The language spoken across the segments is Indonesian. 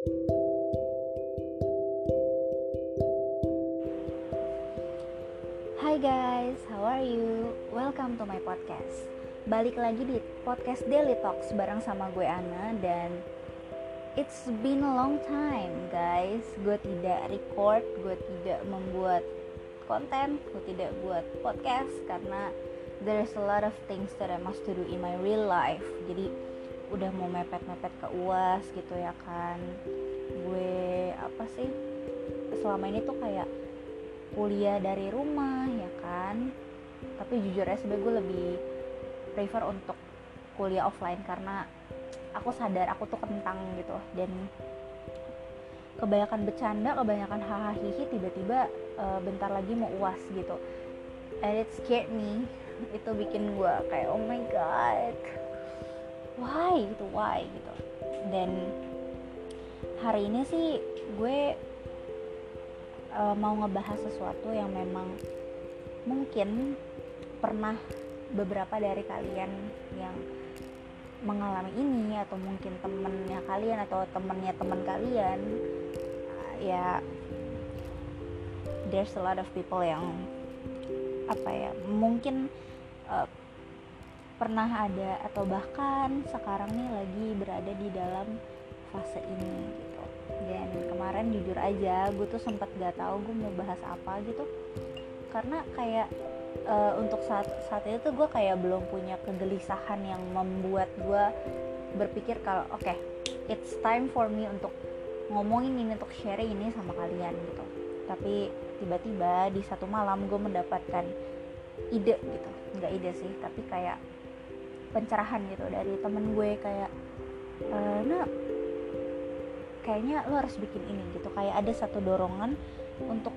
Hai guys, how are you? Welcome to my podcast. Balik lagi di podcast Daily Talks bareng sama gue Ana dan it's been a long time guys. Gue tidak record, gue tidak membuat konten, gue tidak buat podcast karena there's a lot of things that I must to do in my real life. Jadi udah mau mepet-mepet ke UAS gitu ya kan. Gue apa sih? Selama ini tuh kayak kuliah dari rumah ya kan tapi jujur aja sebenernya gue lebih prefer untuk kuliah offline karena aku sadar aku tuh kentang gitu dan kebanyakan bercanda kebanyakan hahaha tiba-tiba uh, bentar lagi mau uas gitu and it scared me itu bikin gue kayak oh my god why gitu why gitu. Dan hari ini sih gue uh, mau ngebahas sesuatu yang memang mungkin pernah beberapa dari kalian yang mengalami ini atau mungkin temennya kalian atau temennya teman kalian uh, ya there's a lot of people yang apa ya mungkin uh, pernah ada atau bahkan sekarang nih lagi berada di dalam fase ini gitu. Dan kemarin jujur aja gue tuh sempat gak tahu gue mau bahas apa gitu. Karena kayak uh, untuk saat saat itu tuh gue kayak belum punya kegelisahan yang membuat gue berpikir kalau oke okay, it's time for me untuk ngomongin ini untuk share ini sama kalian gitu. Tapi tiba-tiba di satu malam gue mendapatkan ide gitu. Nggak ide sih tapi kayak pencerahan gitu dari temen gue kayak e, nah kayaknya lo harus bikin ini gitu. Kayak ada satu dorongan untuk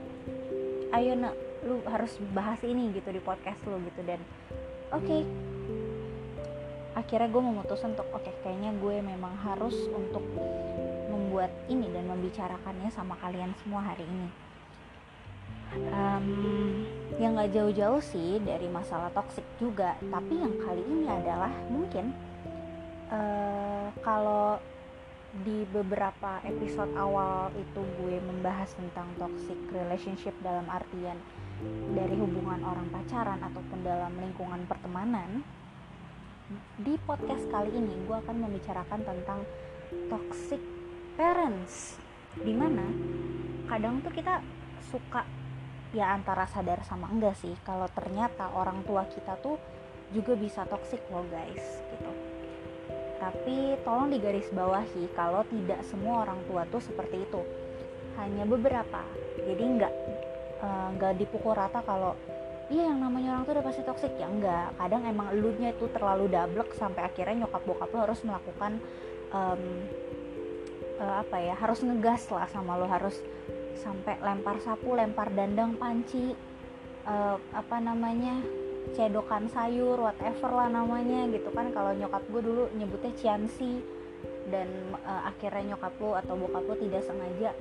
ayo nak lu harus bahas ini gitu di podcast lo gitu. Dan oke. Okay. akhirnya gue memutuskan untuk oke okay, kayaknya gue memang harus untuk membuat ini dan membicarakannya sama kalian semua hari ini. Um, yang gak jauh-jauh sih dari masalah toksik juga. Tapi yang kali ini adalah mungkin uh, kalau di beberapa episode awal itu gue membahas tentang toxic relationship dalam artian dari hubungan orang pacaran ataupun dalam lingkungan pertemanan di podcast kali ini gue akan membicarakan tentang toxic parents. Di mana kadang tuh kita suka ya antara sadar sama enggak sih. Kalau ternyata orang tua kita tuh juga bisa toxic loh guys gitu. Tapi tolong digarisbawahi kalau tidak semua orang tua tuh seperti itu. Hanya beberapa. Jadi nggak eh, nggak uh, dipukul rata kalau iya yang namanya orang tuh udah pasti toksik ya enggak. Kadang emang elunya itu terlalu dablek sampai akhirnya nyokap bokap lo harus melakukan um, apa ya harus ngegas lah sama lo harus sampai lempar sapu lempar dandang panci uh, apa namanya cedokan sayur whatever lah namanya gitu kan kalau nyokap gue dulu nyebutnya ciansi dan uh, akhirnya nyokap lo atau bokap lo tidak sengaja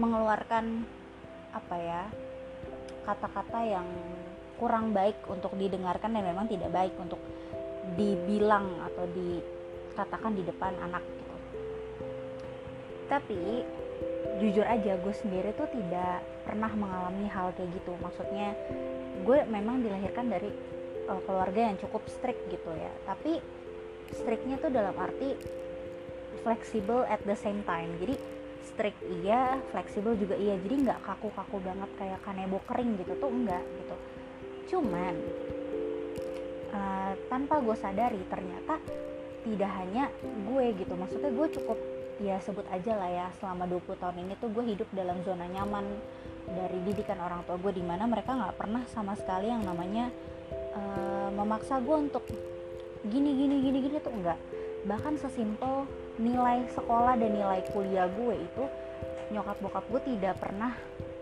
mengeluarkan apa ya kata-kata yang kurang baik untuk didengarkan dan memang tidak baik untuk dibilang atau dikatakan di depan anak gitu. Tapi jujur aja gue sendiri tuh tidak pernah mengalami hal kayak gitu. Maksudnya gue memang dilahirkan dari uh, keluarga yang cukup strict gitu ya. Tapi strictnya tuh dalam arti fleksibel at the same time. Jadi strict iya fleksibel juga iya. Jadi nggak kaku-kaku banget kayak kanebo kering gitu tuh enggak gitu. Cuman uh, tanpa gue sadari ternyata tidak hanya gue gitu. Maksudnya gue cukup ya sebut aja lah ya selama 20 tahun ini tuh gue hidup dalam zona nyaman dari didikan orang tua gue di mana mereka nggak pernah sama sekali yang namanya uh, memaksa gue untuk gini gini gini gini tuh enggak bahkan sesimpel nilai sekolah dan nilai kuliah gue itu nyokap bokap gue tidak pernah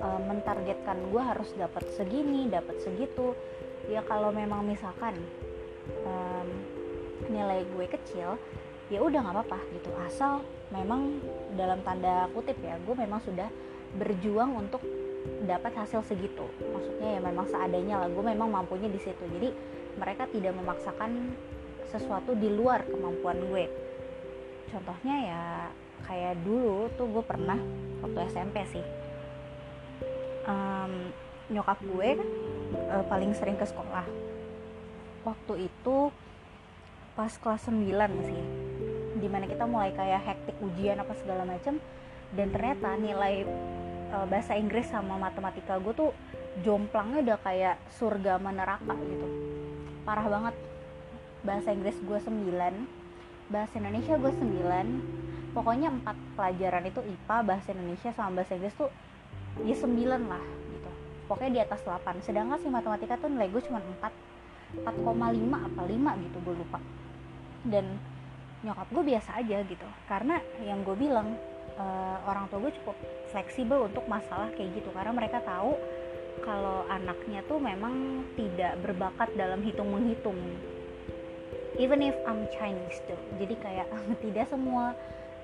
uh, mentargetkan gue harus dapat segini dapat segitu. Ya kalau memang misalkan um, nilai gue kecil ya udah nggak apa-apa gitu. Asal memang dalam tanda kutip ya gue memang sudah berjuang untuk dapat hasil segitu. Maksudnya ya memang seadanya lah gue memang mampunya di situ. Jadi mereka tidak memaksakan sesuatu di luar kemampuan gue. Contohnya ya kayak dulu tuh gue pernah waktu SMP sih. Um, nyokap gue uh, paling sering ke sekolah. Waktu itu pas kelas 9 sih di mana kita mulai kayak hektik ujian apa segala macam dan ternyata nilai uh, bahasa Inggris sama matematika gue tuh jomplangnya udah kayak surga meneraka gitu. Parah banget. Bahasa Inggris gue 9 bahasa Indonesia gue 9 pokoknya empat pelajaran itu IPA bahasa Indonesia sama bahasa Inggris tuh ya 9 lah gitu. Pokoknya di atas 8 sedangkan si matematika tuh nilai gue cuma 4 4,5 apa 5 gitu gue lupa. Dan nyokap gue biasa aja gitu. Karena yang gue bilang uh, orang tua gue cukup fleksibel untuk masalah kayak gitu. Karena mereka tahu kalau anaknya tuh memang tidak berbakat dalam hitung menghitung even if I'm Chinese tuh. Jadi kayak tidak semua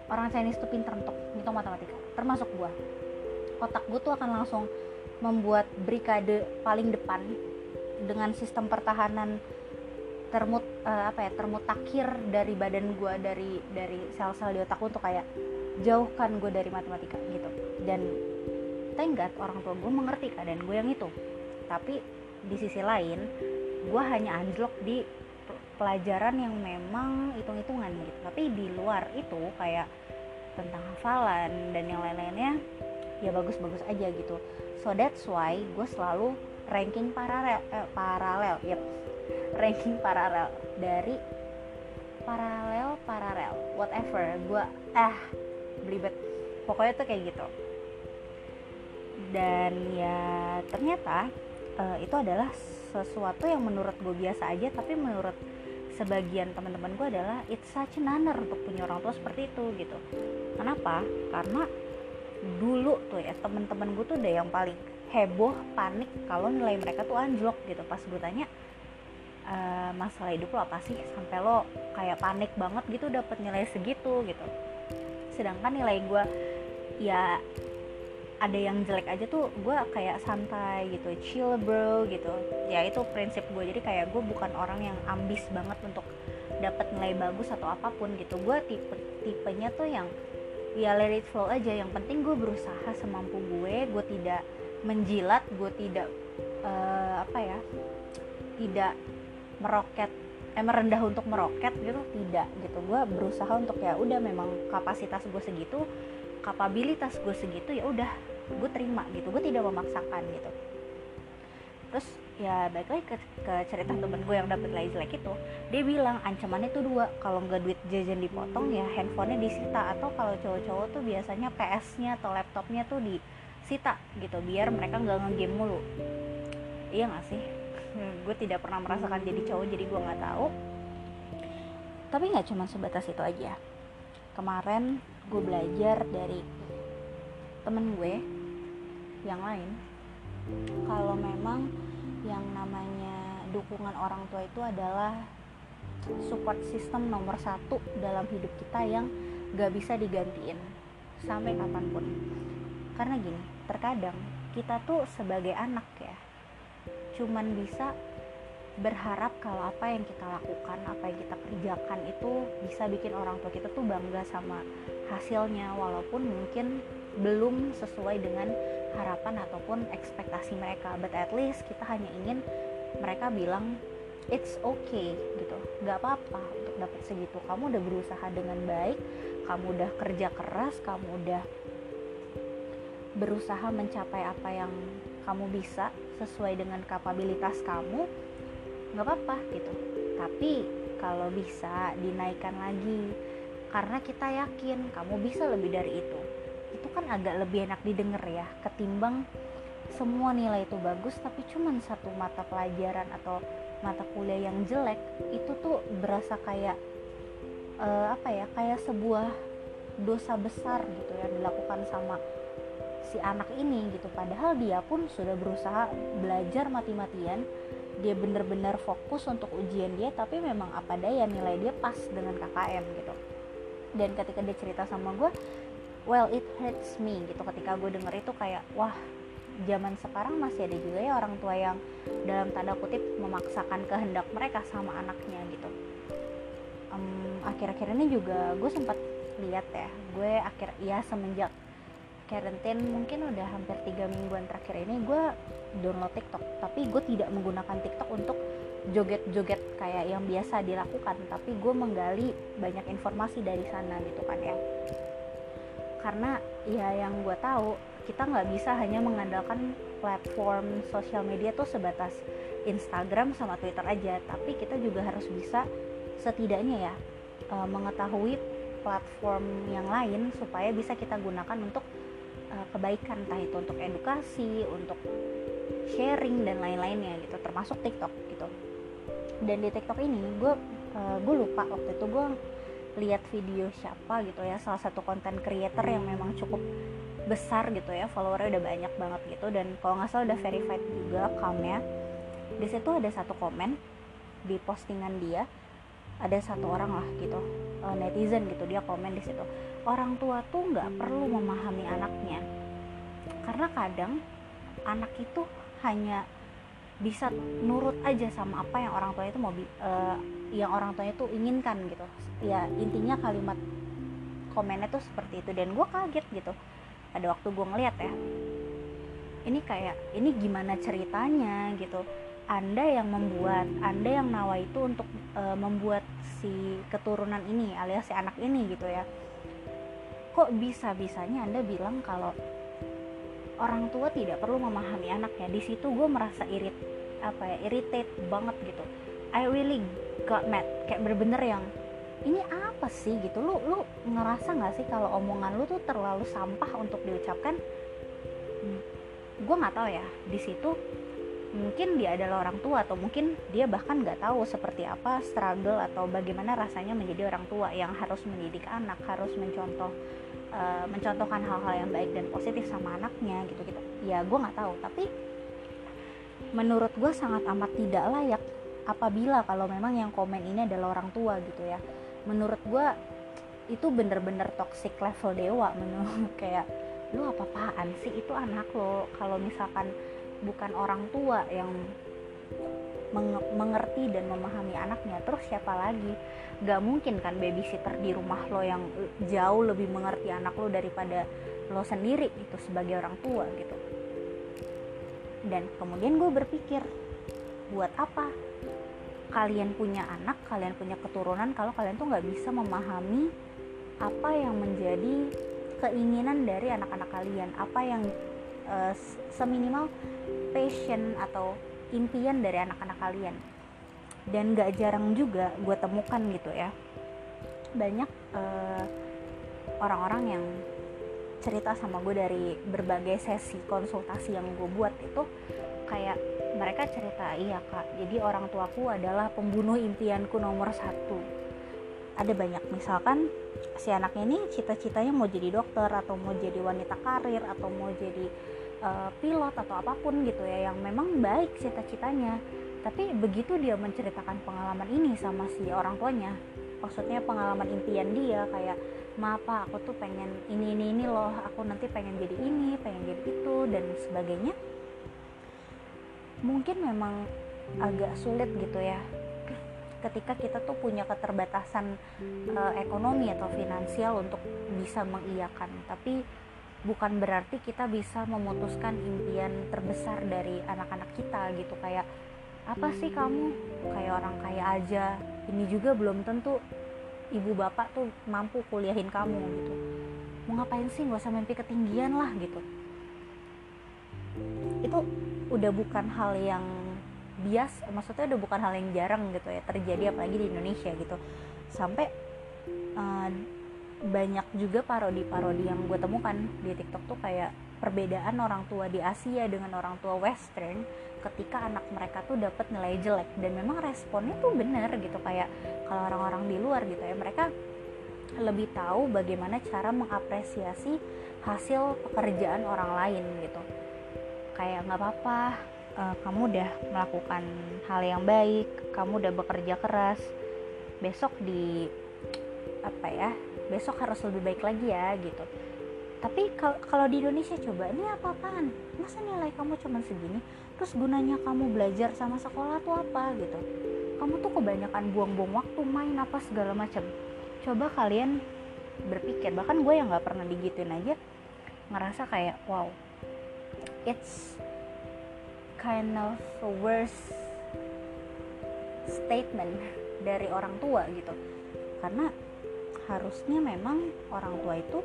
orang Chinese tuh pinter untuk ngitung matematika. Termasuk gue otak gue tuh akan langsung membuat brigade paling depan dengan sistem pertahanan termut uh, apa ya termutakhir dari badan gue dari dari sel-sel di otak untuk kayak jauhkan gue dari matematika gitu. Dan God orang tua gue mengerti keadaan gue yang itu. Tapi di sisi lain gue hanya anjlok di pelajaran yang memang hitung-hitungan gitu. Tapi di luar itu kayak tentang hafalan dan yang lain-lainnya ya bagus-bagus aja gitu. So that's why gue selalu ranking paralel eh, paralel yep ranking paralel dari paralel paralel whatever gue ah belibet. Pokoknya tuh kayak gitu. Dan ya ternyata uh, itu adalah sesuatu yang menurut gue biasa aja tapi menurut sebagian teman-teman gue adalah it's such an honor untuk punya orang tua seperti itu gitu. Kenapa? Karena dulu tuh ya teman-teman gue tuh udah yang paling heboh panik kalau nilai mereka tuh anjlok gitu. Pas gue tanya e, masalah hidup lo apa sih? Sampai lo kayak panik banget gitu dapet nilai segitu gitu. Sedangkan nilai gue ya ada yang jelek aja tuh gue kayak santai gitu chill bro gitu. Ya itu prinsip gue jadi kayak gue bukan orang yang ambis banget untuk dapat nilai bagus atau apa pun gitu. Gue tipe tipenya tuh yang ya let it flow aja. Yang penting gue berusaha semampu gue gue tidak menjilat gue tidak uh, apa ya tidak meroket eh merendah untuk meroket gitu? Tidak gitu. Gue berusaha untuk ya udah memang kapasitas gue segitu kapabilitas gue segitu ya udah gue terima gitu. Gue tidak memaksakan gitu. Terus ya balik lagi ke, ke cerita temen gue yang dapet nilai jelek itu. Dia bilang ancamannya tuh dua kalau nggak duit jajan dipotong ya handphonenya disita. Atau kalau cowok-cowok tuh biasanya PS-nya atau laptopnya tuh disita gitu biar mereka nggak ngegame mulu. Iya gak sih gue tidak pernah merasakan jadi cowok jadi gue nggak tahu. Tapi nggak cuma sebatas itu aja. Kemarin gue belajar dari temen gue yang lain kalau memang yang namanya dukungan orang tua itu adalah support system nomor satu dalam hidup kita yang gak bisa digantiin sampai kapan pun. Karena gini terkadang kita tuh sebagai anak ya cuman bisa berharap kalau apa yang kita lakukan, apa yang kita kerjakan itu bisa bikin orang tua kita tuh bangga sama hasilnya walaupun mungkin belum sesuai dengan harapan ataupun ekspektasi mereka. But at least kita hanya ingin mereka bilang it's okay gitu, nggak apa-apa untuk dapat segitu. Kamu udah berusaha dengan baik, kamu udah kerja keras, kamu udah berusaha mencapai apa yang kamu bisa sesuai dengan kapabilitas kamu nggak apa-apa gitu. Tapi kalau bisa dinaikkan lagi karena kita yakin kamu bisa lebih dari itu. Itu kan agak lebih enak didengar ya ketimbang semua nilai itu bagus tapi cuman satu mata pelajaran atau mata kuliah yang jelek itu tuh berasa kayak uh, apa ya kayak sebuah dosa besar gitu yang dilakukan sama si anak ini gitu. Padahal dia pun sudah berusaha belajar mati-matian. Dia benar-benar fokus untuk ujian dia tapi memang apa daya nilai dia pas dengan KKM gitu. Dan ketika dia cerita sama gue well it hurts me gitu. Ketika gue denger itu kayak wah zaman sekarang masih ada juga ya orang tua yang dalam tanda kutip memaksakan kehendak mereka sama anaknya gitu. Um, akhir-akhir ini juga gue sempat lihat ya gue akhir ya semenjak karantin mungkin udah hampir tiga mingguan terakhir ini gue download TikTok. Tapi gue tidak menggunakan TikTok untuk joget-joget kayak yang biasa dilakukan. Tapi gue menggali banyak informasi dari sana gitu kan ya. Karena ya yang gue tahu kita nggak bisa hanya mengandalkan platform sosial media tuh sebatas Instagram sama Twitter aja. Tapi kita juga harus bisa setidaknya ya uh, mengetahui platform yang lain supaya bisa kita gunakan untuk uh, kebaikan entah itu untuk edukasi untuk sharing dan lain-lainnya gitu. Termasuk TikTok gitu. Dan di TikTok ini gue uh, gue lupa waktu itu gue lihat video siapa gitu ya. Salah satu konten creator yang memang cukup besar gitu ya. Followernya udah banyak banget gitu. Dan kalau nggak salah udah verified juga accountnya. Di situ ada satu komen di postingan dia. Ada satu orang lah gitu uh, netizen gitu dia komen di situ. Orang tua tuh nggak perlu memahami anaknya. Karena kadang anak itu hanya bisa nurut aja sama apa yang orang tuanya itu mau uh, yang orang tuanya itu inginkan gitu. Ya intinya kalimat komennya tuh seperti itu. Dan gue kaget gitu. Ada waktu gue ngeliat ya ini kayak ini gimana ceritanya gitu anda yang membuat anda yang nawa itu untuk e, membuat si keturunan ini alias si anak ini gitu ya. Kok bisa bisanya anda bilang kalau orang tua tidak perlu memahami anaknya? Di situ gue merasa irit apa ya irritate banget gitu. I really got mad kayak bener-bener yang ini apa sih? gitu. Lu lu ngerasa nggak sih kalau omongan lu tuh terlalu sampah untuk diucapkan? Hmm, gue nggak tahu ya. Di situ mungkin dia adalah orang tua atau mungkin dia bahkan nggak tahu seperti apa struggle atau bagaimana rasanya menjadi orang tua yang harus mendidik anak harus mencontoh uh, mencontohkan hal-hal yang baik dan positif sama anaknya gitu gitu ya gue nggak tahu. Tapi menurut gue sangat amat tidak layak apabila kalau memang yang komen ini adalah orang tua gitu ya. Menurut gue itu bener-bener toxic level dewa menurut kayak lu apa apaan sih? Itu anak lo. Kalau misalkan bukan orang tua yang meng mengerti dan memahami anaknya. Terus siapa lagi? Gak mungkin kan babysitter di rumah lo yang jauh lebih mengerti anak lo daripada lo sendiri itu sebagai orang tua gitu. Dan kemudian gue berpikir buat apa? Kalian punya anak kalian punya keturunan kalau kalian tuh nggak bisa memahami apa yang menjadi keinginan dari anak-anak kalian apa yang uh, seminimal passion atau impian dari anak-anak kalian. Dan gak jarang juga gue temukan gitu ya. Banyak eh, orang-orang yang cerita sama gue dari berbagai sesi konsultasi yang gue buat itu kayak mereka cerita iya kak jadi orang tuaku adalah pembunuh impianku nomor satu. Ada banyak misalkan si anaknya ini cita-citanya mau jadi dokter atau mau jadi wanita karir atau mau jadi uh, pilot atau apa pun gitu ya yang memang baik cita-citanya. Tapi begitu dia menceritakan pengalaman ini sama si orang tuanya maksudnya pengalaman impian dia kayak ma apa aku tuh pengen ini ini ini loh aku nanti pengen jadi ini pengen jadi itu dan sebagainya. Mungkin memang agak sulit gitu ya ketika kita tuh punya keterbatasan uh, ekonomi atau finansial untuk bisa mengiyakan. Tapi bukan berarti kita bisa memutuskan impian terbesar dari anak-anak kita gitu. Kayak apa sih kamu? Kayak orang kaya aja. Ini juga belum tentu ibu bapak tuh mampu kuliahin kamu gitu. Mau ngapain sih? Nggak usah mimpi ketinggian lah gitu. Itu udah bukan hal yang bias maksudnya udah bukan hal yang jarang gitu ya terjadi apalagi di Indonesia gitu. Sampai uh, banyak juga parodi-parodi yang gue temukan di TikTok tuh kayak perbedaan orang tua di Asia dengan orang tua Western ketika anak mereka tuh dapat nilai jelek. Dan memang responnya tuh bener gitu kayak kalau orang-orang di luar gitu ya mereka lebih tahu bagaimana cara mengapresiasi hasil pekerjaan orang lain gitu. Kayak nggak apa-apa uh, kamu udah melakukan hal yang baik kamu udah bekerja keras besok di apa ya besok harus lebih baik lagi ya gitu. Tapi kalau di Indonesia coba ini apa-apaan? Masa nilai kamu cuma segini? Terus gunanya kamu belajar sama sekolah tuh apa? Gitu. Kamu tuh kebanyakan buang-buang waktu main apa segala macam. Coba kalian berpikir bahkan gue yang nggak pernah digituin aja ngerasa kayak wow it's kind of worst statement dari orang tua gitu. Karena harusnya memang orang tua itu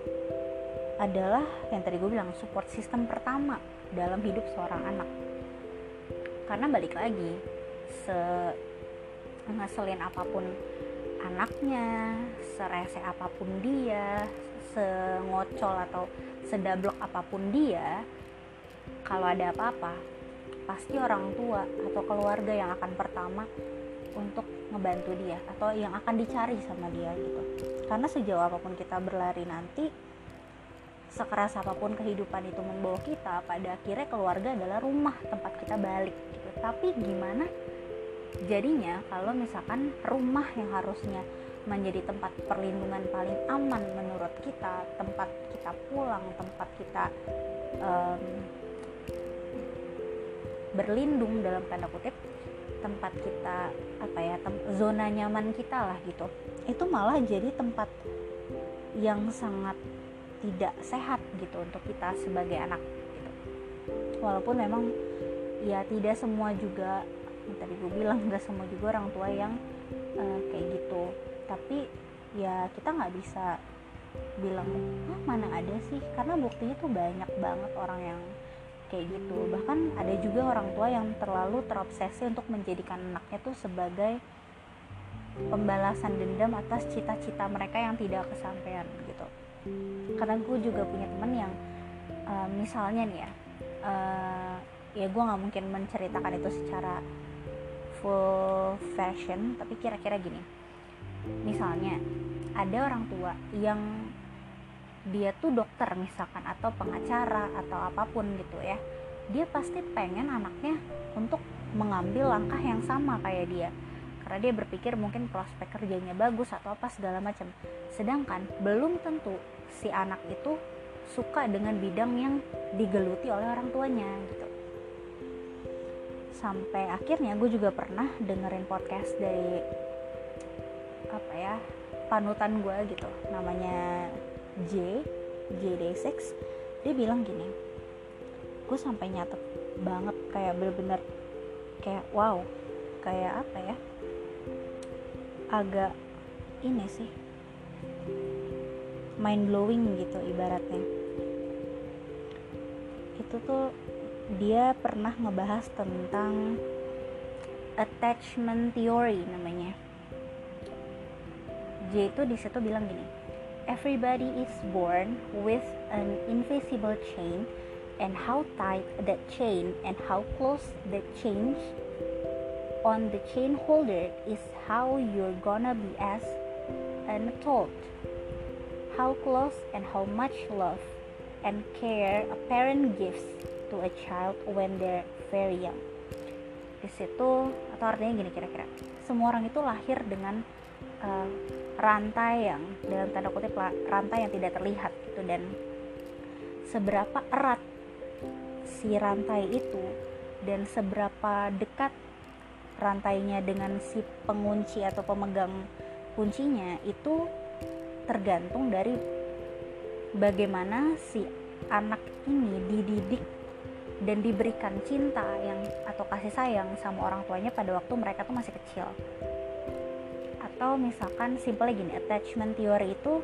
adalah yang tadi gue bilang support system pertama dalam hidup seorang anak. Karena balik lagi se ngeselin apa pun anaknya serese apa pun dia sengocol atau sedablok apa pun dia kalau ada apa-apa pasti orang tua atau keluarga yang akan pertama untuk ngebantu dia atau yang akan dicari sama dia gitu. Karena sejauh apa pun kita berlari nanti sekeras apa pun kehidupan itu membawa kita pada akhirnya keluarga adalah rumah tempat kita balik gitu. Tapi gimana jadinya kalau misalkan rumah yang harusnya menjadi tempat perlindungan paling aman menurut kita tempat kita pulang tempat kita um, berlindung dalam tanda kutip tempat kita apa ya zona nyaman kita lah gitu. Itu malah jadi tempat yang sangat tidak sehat gitu untuk kita sebagai anak gitu. Walaupun memang ya tidak semua juga tadi gue bilang nggak semua juga orang tua yang uh, kayak gitu. Tapi ya kita nggak bisa bilang ah, mana ada sih? Karena buktinya tuh banyak banget orang yang kayak gitu. Bahkan ada juga orang tua yang terlalu terobsesi untuk menjadikan anaknya tuh sebagai pembalasan dendam atas cita-cita mereka yang tidak kesampaian gitu. Karena gue juga punya temen yang uh, misalnya nih ya uh, ya gue nggak mungkin menceritakan itu secara full fashion tapi kira-kira gini. Misalnya ada orang tua yang dia tuh dokter misalkan atau pengacara atau apa pun gitu ya dia pasti pengen anaknya untuk mengambil langkah yang sama kayak dia. Karena dia berpikir mungkin prospek kerjanya bagus atau apa segala macam. Sedangkan belum tentu si anak itu suka dengan bidang yang digeluti oleh orang tuanya gitu. Sampai akhirnya gue juga pernah dengerin podcast dari apa ya panutan gue gitu. Namanya J JD6 dia bilang gini gue sampai nyatet banget kayak bener-bener kayak wow kayak apa ya agak ini sih mind blowing gitu ibaratnya. Itu tuh dia pernah ngebahas tentang attachment theory namanya. J itu di situ bilang gini Everybody is born with an invisible chain, and how tight that chain and how close the chain on the chain holder is how you're gonna be as an adult. How close and how much love and care a parent gives to a child when they're very young. Di situ atau artinya gini kira-kira. Semua orang itu lahir dengan uh, rantai yang dalam tanda kutip rantai yang tidak terlihat gitu. Dan seberapa erat si rantai itu dan seberapa dekat rantainya dengan si pengunci atau pemegang kuncinya itu tergantung dari bagaimana si anak ini dididik dan diberikan cinta yang atau kasih sayang sama orang tuanya pada waktu mereka tuh masih kecil atau misalkan simple gini attachment theory itu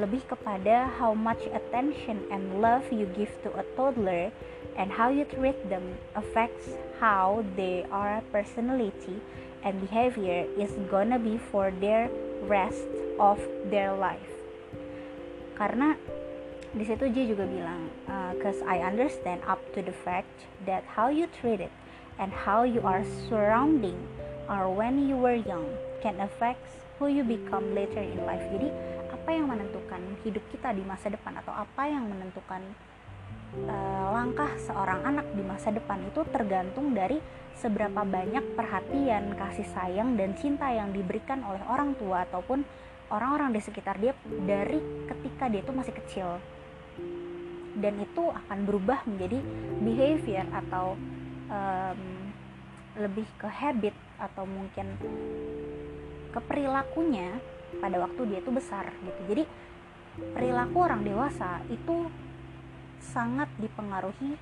lebih kepada how much attention and love you give to a toddler and how you treat them affects how they are personality and behavior is gonna be for their rest of their life. Karena di situ dia juga bilang uh, cause I understand up to the fact that how you treat it and how you are surrounding are when you were young can affect who you become later in life. Jadi apa yang menentukan hidup kita di masa depan atau apa yang menentukan uh, langkah seorang anak di masa depan itu tergantung dari seberapa banyak perhatian, kasih sayang dan cinta yang diberikan oleh orang tua ataupun orang-orang di sekitar dia dari ketika dia itu masih kecil. Dan itu akan berubah menjadi behavior atau um, lebih ke habit atau mungkin keperilakunya pada waktu dia tuh besar gitu. Jadi perilaku orang dewasa itu sangat dipengaruhi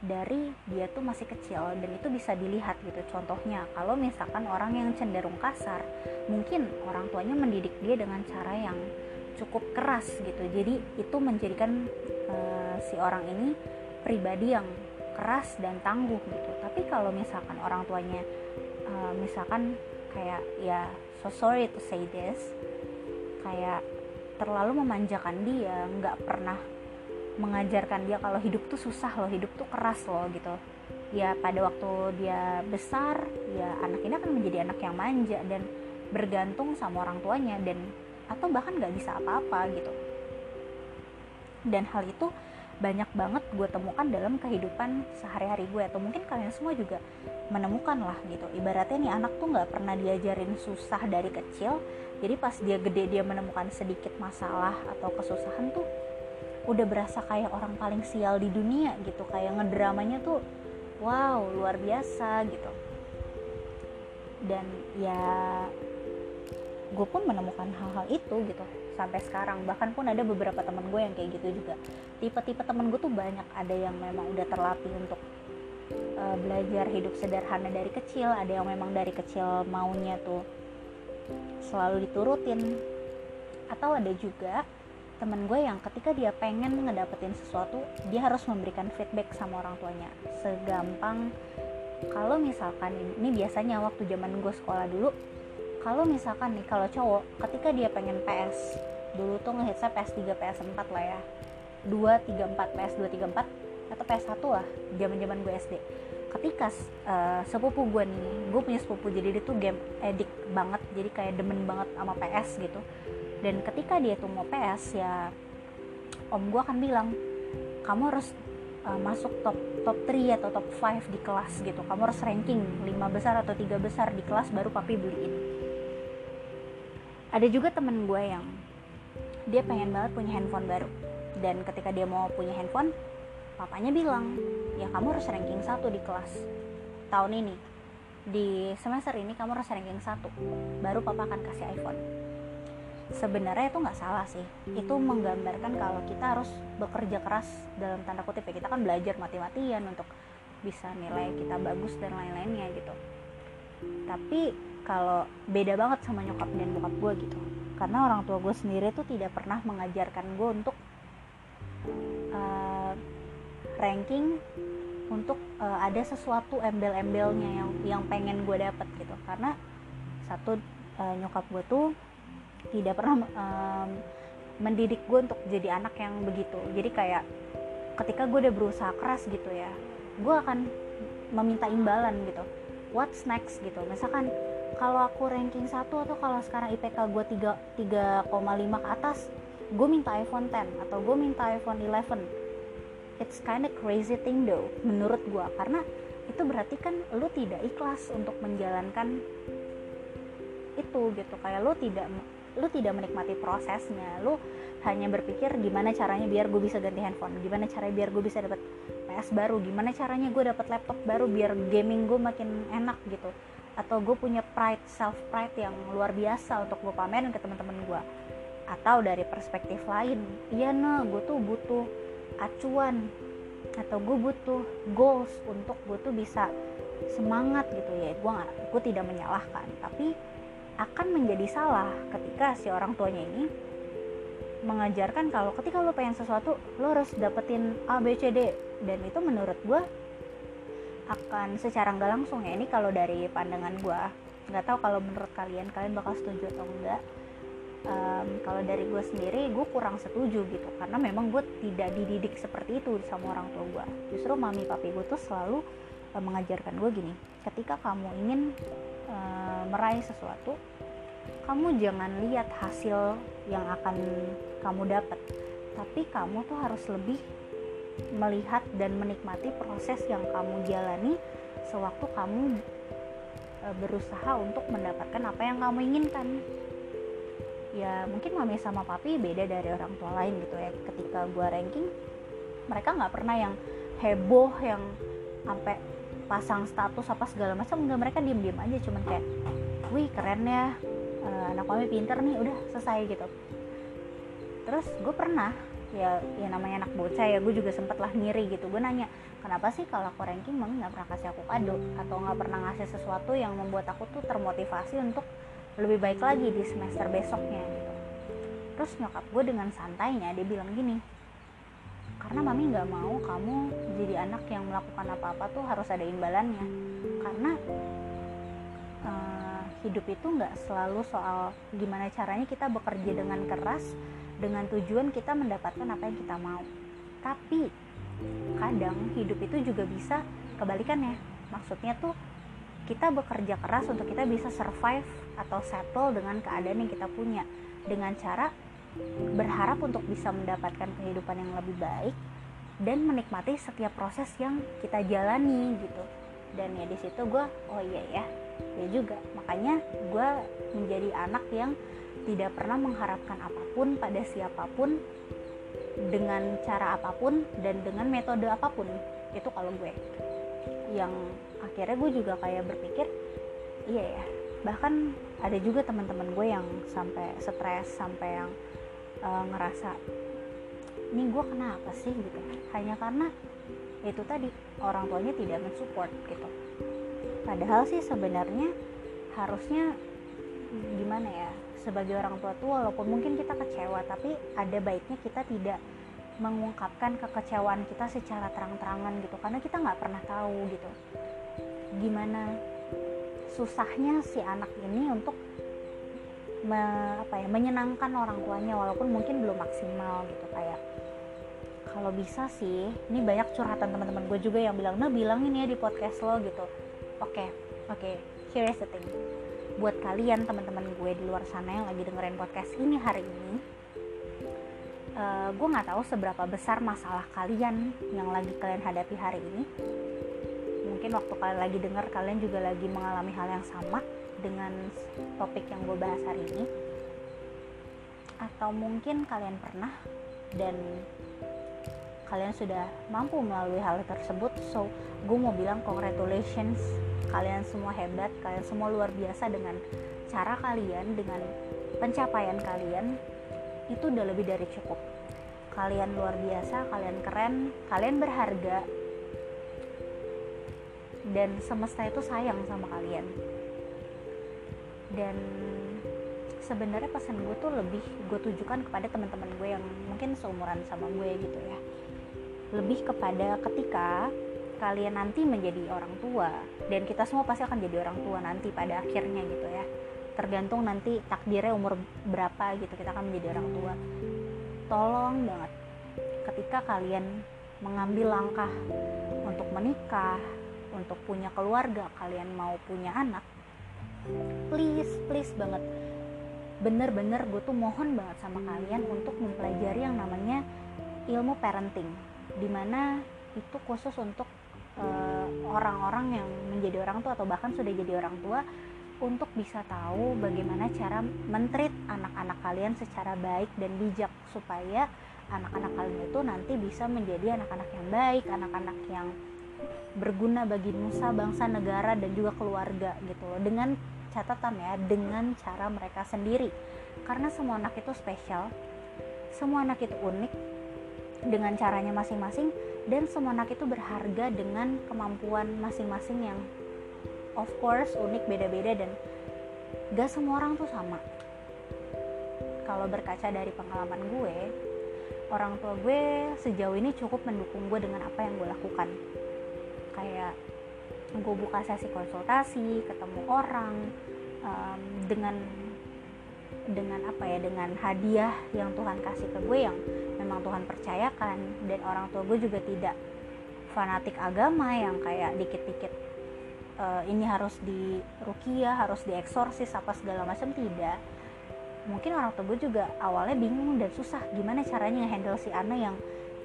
dari dia tuh masih kecil dan itu bisa dilihat gitu. Contohnya kalau misalkan orang yang cenderung kasar mungkin orang tuanya mendidik dia dengan cara yang cukup keras gitu. Jadi itu menjadikan uh, si orang ini pribadi yang keras dan tangguh gitu. Tapi kalau misalkan orang tuanya uh, misalkan kayak ya so sorry to say this. Kayak terlalu memanjakan dia nggak pernah mengajarkan dia kalau hidup tuh susah loh hidup tuh keras loh gitu. Ya pada waktu dia besar ya anak ini akan menjadi anak yang manja dan bergantung sama orang tuanya dan atau bahkan nggak bisa apa-apa gitu. Dan hal itu banyak banget gue temukan dalam kehidupan sehari-hari gue atau mungkin kalian semua juga menemukan lah gitu. Ibaratnya nih anak tuh nggak pernah diajarin susah dari kecil jadi pas dia gede dia menemukan sedikit masalah atau kesusahan tuh udah berasa kayak orang paling sial di dunia gitu. Kayak ngedramanya tuh wow luar biasa gitu. Dan ya gue pun menemukan hal-hal itu gitu sampai sekarang. Bahkan pun ada beberapa temen gue yang kayak gitu juga. Tipe-tipe temen gue tuh banyak ada yang memang udah terlatih untuk uh, belajar hidup sederhana dari kecil ada yang memang dari kecil maunya tuh selalu diturutin. Atau ada juga temen gue yang ketika dia pengen ngedapetin sesuatu dia harus memberikan feedback sama orang tuanya. Segampang kalau misalkan ini biasanya waktu zaman gue sekolah dulu kalau misalkan nih kalau cowok ketika dia pengen PS dulu tuh ngehitsnya PS3 PS4 lah ya. 234 PS2 34 atau PS1 lah zaman zaman gue SD ketika uh, sepupu gue nih gue punya sepupu jadi dia tuh game edik banget jadi kayak demen banget sama PS gitu. Dan ketika dia tuh mau PS ya om gue akan bilang kamu harus uh, masuk top top 3 atau top 5 di kelas gitu. Kamu harus ranking 5 besar atau tiga besar di kelas baru papi beliin ada juga temen gue yang dia pengen banget punya handphone baru. Dan ketika dia mau punya handphone papanya bilang ya kamu harus ranking satu di kelas tahun ini. Di semester ini kamu harus ranking satu baru papa akan kasih iPhone. Sebenarnya itu nggak salah sih. Itu menggambarkan kalau kita harus bekerja keras dalam tanda kutip ya. Kita kan belajar mati-matian untuk bisa nilai kita bagus dan lain-lainnya gitu. Tapi kalau beda banget sama nyokap dan bokap gue gitu. Karena orang tua gue sendiri tuh tidak pernah mengajarkan gue untuk uh, ranking untuk uh, ada sesuatu embel-embelnya yang yang pengen gue dapet gitu. Karena satu uh, nyokap gue tuh tidak pernah um, mendidik gue untuk jadi anak yang begitu. Jadi kayak ketika gue udah berusaha keras gitu ya gue akan meminta imbalan gitu. What's next gitu? Misalkan kalau aku ranking 1 atau kalau sekarang IPK gue 3 3,5 ke atas gue minta iPhone 10 atau gue minta iPhone 11 it's kind of crazy thing though menurut gue karena itu berarti kan lu tidak ikhlas untuk menjalankan itu gitu. Kayak lu tidak lu tidak menikmati prosesnya. Lu hanya berpikir gimana caranya biar gue bisa ganti handphone gimana caranya biar gue bisa dapat PS baru gimana caranya gue dapat laptop baru biar gaming gue makin enak gitu atau gue punya pride self pride yang luar biasa untuk gue pamerin ke teman-teman gue. Atau dari perspektif lain iya nah gue tuh butuh acuan atau gue butuh goals untuk gue tuh bisa semangat gitu ya. Gue nggak gue tidak menyalahkan tapi akan menjadi salah ketika si orang tuanya ini mengajarkan kalau ketika lo pengen sesuatu lo harus dapetin A B C D. Dan itu menurut gue akan secara nggak langsung ya. Ini kalau dari pandangan gue nggak tahu kalau menurut kalian kalian bakal setuju atau enggak um, kalau dari gue sendiri gue kurang setuju gitu karena memang gue tidak dididik seperti itu sama orang tua gue justru mami papi gue tuh selalu uh, mengajarkan gue gini ketika kamu ingin uh, meraih sesuatu kamu jangan lihat hasil yang akan kamu dapat tapi kamu tuh harus lebih melihat dan menikmati proses yang kamu jalani sewaktu kamu e, berusaha untuk mendapatkan apa yang kamu inginkan. Ya mungkin mami sama papi beda dari orang tua lain gitu ya. Ketika gue ranking mereka nggak pernah yang heboh yang sampai pasang status apa segala macam. Nggak mereka diem diem aja. Cuman kayak wih keren ya uh, anak mami pinter nih udah selesai gitu. Terus gue pernah ya ya namanya anak bocah ya gue juga sempet lah ngiri gitu. Gue nanya kenapa sih kalau aku ranking mami nggak pernah kasih aku kado? Atau nggak pernah ngasih sesuatu yang membuat aku tuh termotivasi untuk lebih baik lagi di semester besoknya gitu. Terus nyokap gue dengan santainya dia bilang gini karena mami nggak mau kamu jadi anak yang melakukan apa-apa tuh harus ada imbalannya. Karena uh, hidup itu nggak selalu soal gimana caranya kita bekerja dengan keras dengan tujuan kita mendapatkan apa yang kita mau. Tapi kadang hidup itu juga bisa kebalikannya. Maksudnya tuh kita bekerja keras untuk kita bisa survive atau settle dengan keadaan yang kita punya. Dengan cara berharap untuk bisa mendapatkan kehidupan yang lebih baik dan menikmati setiap proses yang kita jalani gitu. Dan ya di situ gue oh iya ya ya juga. Makanya gue menjadi anak yang tidak pernah mengharapkan apa pun pada siapa pun dengan cara apa pun dan dengan metode apa pun. Itu kalau gue. Yang akhirnya gue juga kayak berpikir iya ya bahkan ada juga teman-teman gue yang sampai stres sampai yang uh, ngerasa ini gue kenapa sih? Gitu. Hanya karena itu tadi orang tuanya tidak mensupport gitu. Padahal sih sebenarnya harusnya gimana ya sebagai orang tua tuh walaupun mungkin kita kecewa tapi ada baiknya kita tidak mengungkapkan kekecewaan kita secara terang-terangan gitu karena kita nggak pernah tahu gitu. Gimana susahnya si anak ini untuk me, apa ya menyenangkan orang tuanya walaupun mungkin belum maksimal gitu. Kayak kalau bisa sih ini banyak curhatan teman-teman gue juga yang bilang nah bilangin ya di podcast lo gitu. Oke okay, oke okay, here is the thing buat kalian teman-teman gue di luar sana yang lagi dengerin podcast ini hari ini uh, gue nggak tahu seberapa besar masalah kalian yang lagi kalian hadapi hari ini. Mungkin waktu kalian lagi denger kalian juga lagi mengalami hal yang sama dengan topik yang gue bahas hari ini. Atau mungkin kalian pernah dan kalian sudah mampu melalui hal tersebut. So gue mau bilang congratulations kalian semua hebat kalian semua luar biasa dengan cara kalian dengan pencapaian kalian itu udah lebih dari cukup. Kalian luar biasa kalian keren kalian berharga dan semesta itu sayang sama kalian. Dan sebenarnya pesan gue tuh lebih gue tujukan kepada teman-teman gue yang mungkin seumuran sama gue gitu ya. Lebih kepada ketika kalian nanti menjadi orang tua dan kita semua pasti akan jadi orang tua nanti pada akhirnya gitu ya. Tergantung nanti takdirnya umur berapa gitu kita akan menjadi orang tua. Tolong banget ketika kalian mengambil langkah untuk menikah untuk punya keluarga kalian mau punya anak please please banget. Bener-bener gue tuh mohon banget sama kalian untuk mempelajari yang namanya ilmu parenting di mana itu khusus untuk orang-orang uh, yang menjadi orang tua atau bahkan sudah jadi orang tua untuk bisa tahu bagaimana cara mentrit anak-anak kalian secara baik dan bijak supaya anak-anak kalian itu nanti bisa menjadi anak-anak yang baik, anak-anak yang berguna bagi nusa, bangsa, negara dan juga keluarga gitu loh. Dengan catatan ya, dengan cara mereka sendiri. Karena semua anak itu spesial. Semua anak itu unik dengan caranya masing-masing dan semua anak itu berharga dengan kemampuan masing-masing yang of course unik beda-beda dan gak semua orang tuh sama. Kalau berkaca dari pengalaman gue orang tua gue sejauh ini cukup mendukung gue dengan apa yang gue lakukan. Kayak gue buka sesi konsultasi ketemu orang um, dengan dengan apa ya dengan hadiah yang Tuhan kasih ke gue yang memang Tuhan percayakan. Dan orang tua gue juga tidak fanatik agama yang kayak dikit-dikit uh, ini harus di rukia harus dieksorsis apa segala macam. Tidak. Mungkin orang tua gue juga awalnya bingung dan susah gimana caranya handle si Ana yang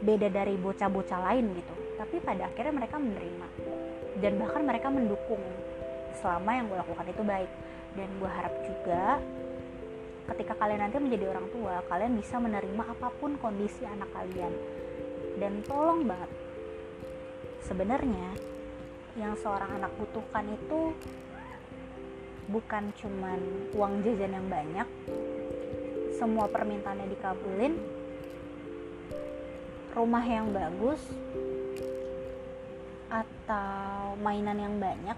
beda dari bocah-bocah lain gitu. Tapi pada akhirnya mereka menerima. Dan bahkan mereka mendukung selama yang gue lakukan itu baik. Dan gue harap juga ketika kalian nanti menjadi orang tua kalian bisa menerima apa pun kondisi anak kalian. Dan tolong banget sebenarnya yang seorang anak butuhkan itu bukan cuman uang jajan yang banyak semua permintaannya dikabulin rumah yang bagus atau mainan yang banyak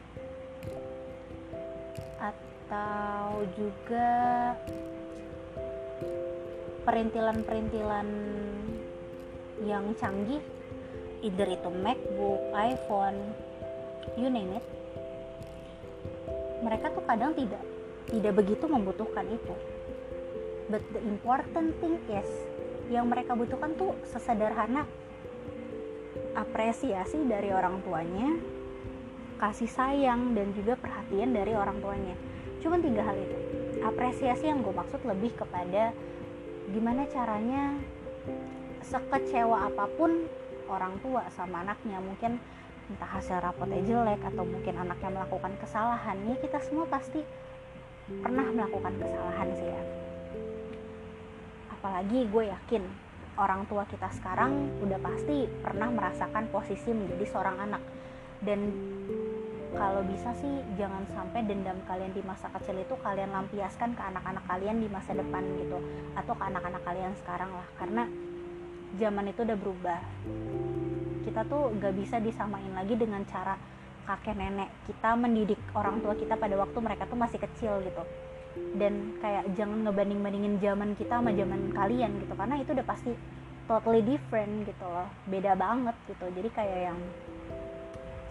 atau juga perintilan-perintilan yang canggih either itu MacBook, iPhone, you name it mereka tuh kadang tidak tidak begitu membutuhkan itu. But the important thing is yang mereka butuhkan tuh sesederhana apresiasi dari orang tuanya kasih sayang dan juga perhatian dari orang tuanya. Cuma tiga hal itu apresiasi yang gue maksud lebih kepada gimana caranya sekecewa apa pun orang tua sama anaknya. Mungkin entah hasil rapotnya jelek atau mungkin anaknya melakukan kesalahan. Ya kita semua pasti pernah melakukan kesalahan sih ya. Apalagi gue yakin orang tua kita sekarang udah pasti pernah merasakan posisi menjadi seorang anak. Dan kalau bisa sih jangan sampai dendam kalian di masa kecil itu kalian lampiaskan ke anak-anak kalian di masa depan gitu. Atau ke anak-anak kalian sekarang lah. Karena zaman itu udah berubah. Kita tuh gak bisa disamain lagi dengan cara kakek nenek kita mendidik orang tua kita pada waktu mereka tuh masih kecil gitu. Dan kayak jangan ngebanding bandingin zaman kita sama zaman kalian gitu. Karena itu udah pasti totally different gitu loh. Beda banget gitu. Jadi kayak yang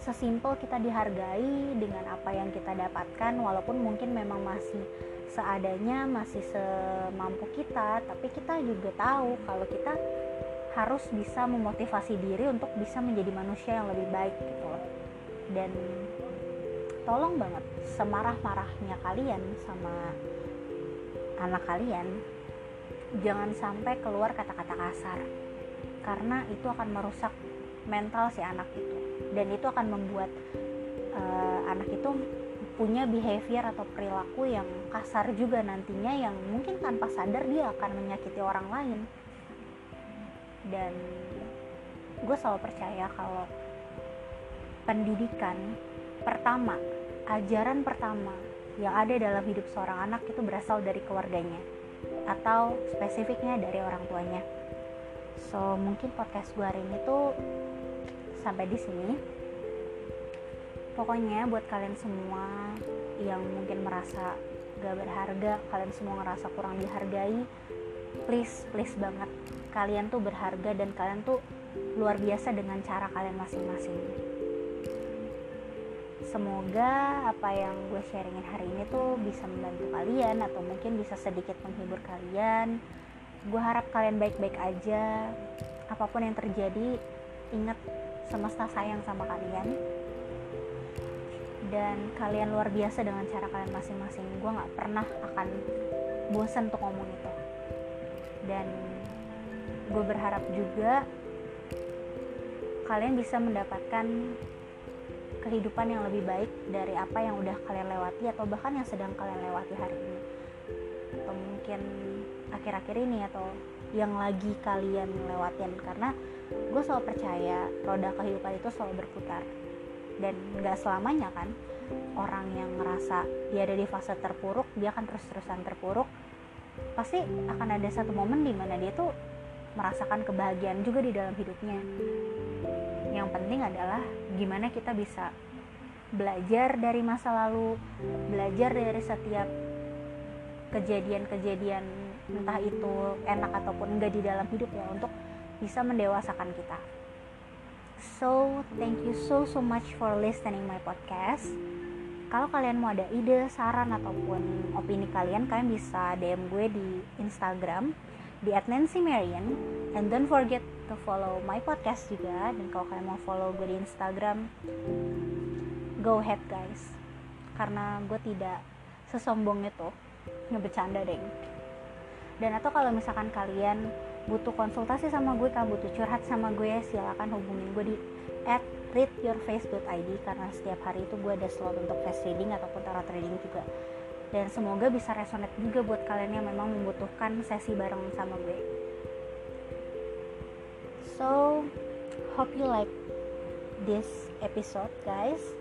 sesimpel kita dihargai dengan apa yang kita dapatkan walaupun mungkin memang masih seadanya masih semampu kita tapi kita juga tahu kalau kita harus bisa memotivasi diri untuk bisa menjadi manusia yang lebih baik gitu loh. Dan tolong banget semarah-marahnya kalian sama anak kalian jangan sampai keluar kata-kata kasar karena itu akan merusak mental si anak itu dan itu akan membuat uh, anak itu punya behavior atau perilaku yang kasar juga nantinya yang mungkin tanpa sadar dia akan menyakiti orang lain. Dan gue selalu percaya kalau pendidikan pertama ajaran pertama yang ada dalam hidup seorang anak itu berasal dari keluarganya atau spesifiknya dari orang tuanya. So mungkin podcast gue hari ini tuh sampai di sini. Pokoknya buat kalian semua yang mungkin merasa gak berharga kalian semua ngerasa kurang dihargai please please banget. Kalian tuh berharga dan kalian tuh luar biasa dengan cara kalian masing-masing. Semoga apa yang gue sharingin hari ini tuh bisa membantu kalian atau mungkin bisa sedikit menghibur kalian. Gue harap kalian baik-baik aja. Apa pun yang terjadi ingat semesta sayang sama kalian. Dan kalian luar biasa dengan cara kalian masing-masing. Gue nggak pernah akan bosan untuk ngomong itu. Dan gue berharap juga kalian bisa mendapatkan kehidupan yang lebih baik dari apa yang udah kalian lewati atau bahkan yang sedang kalian lewati hari ini. Atau mungkin akhir-akhir ini atau yang lagi kalian lewatin. Karena gue selalu percaya roda kehidupan itu selalu berputar. Dan nggak selamanya kan orang yang ngerasa dia ada di fase terpuruk dia akan terus-terusan terpuruk pasti akan ada satu momen di mana dia tuh merasakan kebahagiaan juga di dalam hidupnya. Yang penting adalah gimana kita bisa belajar dari masa lalu belajar dari setiap kejadian-kejadian entah itu enak ataupun enggak di dalam hidup ya untuk bisa mendewasakan kita. So thank you so so much for listening my podcast. Kalau kalian mau ada ide, saran ataupun opini kalian, kalian bisa DM gue di Instagram di @nancy_marian and don't forget to follow my podcast juga. Dan kalau kalian mau follow gue di Instagram go ahead guys. Karena gue tidak sesombong itu. Ngebecanda deh dan atau kalau misalkan kalian butuh konsultasi sama gue kalian butuh curhat sama gue silakan hubungin gue di at readyourface.id karena setiap hari itu gue ada slot untuk face reading ataupun tarot reading juga. Dan semoga bisa resonate juga buat kalian yang memang membutuhkan sesi bareng sama gue. So hope you like this episode guys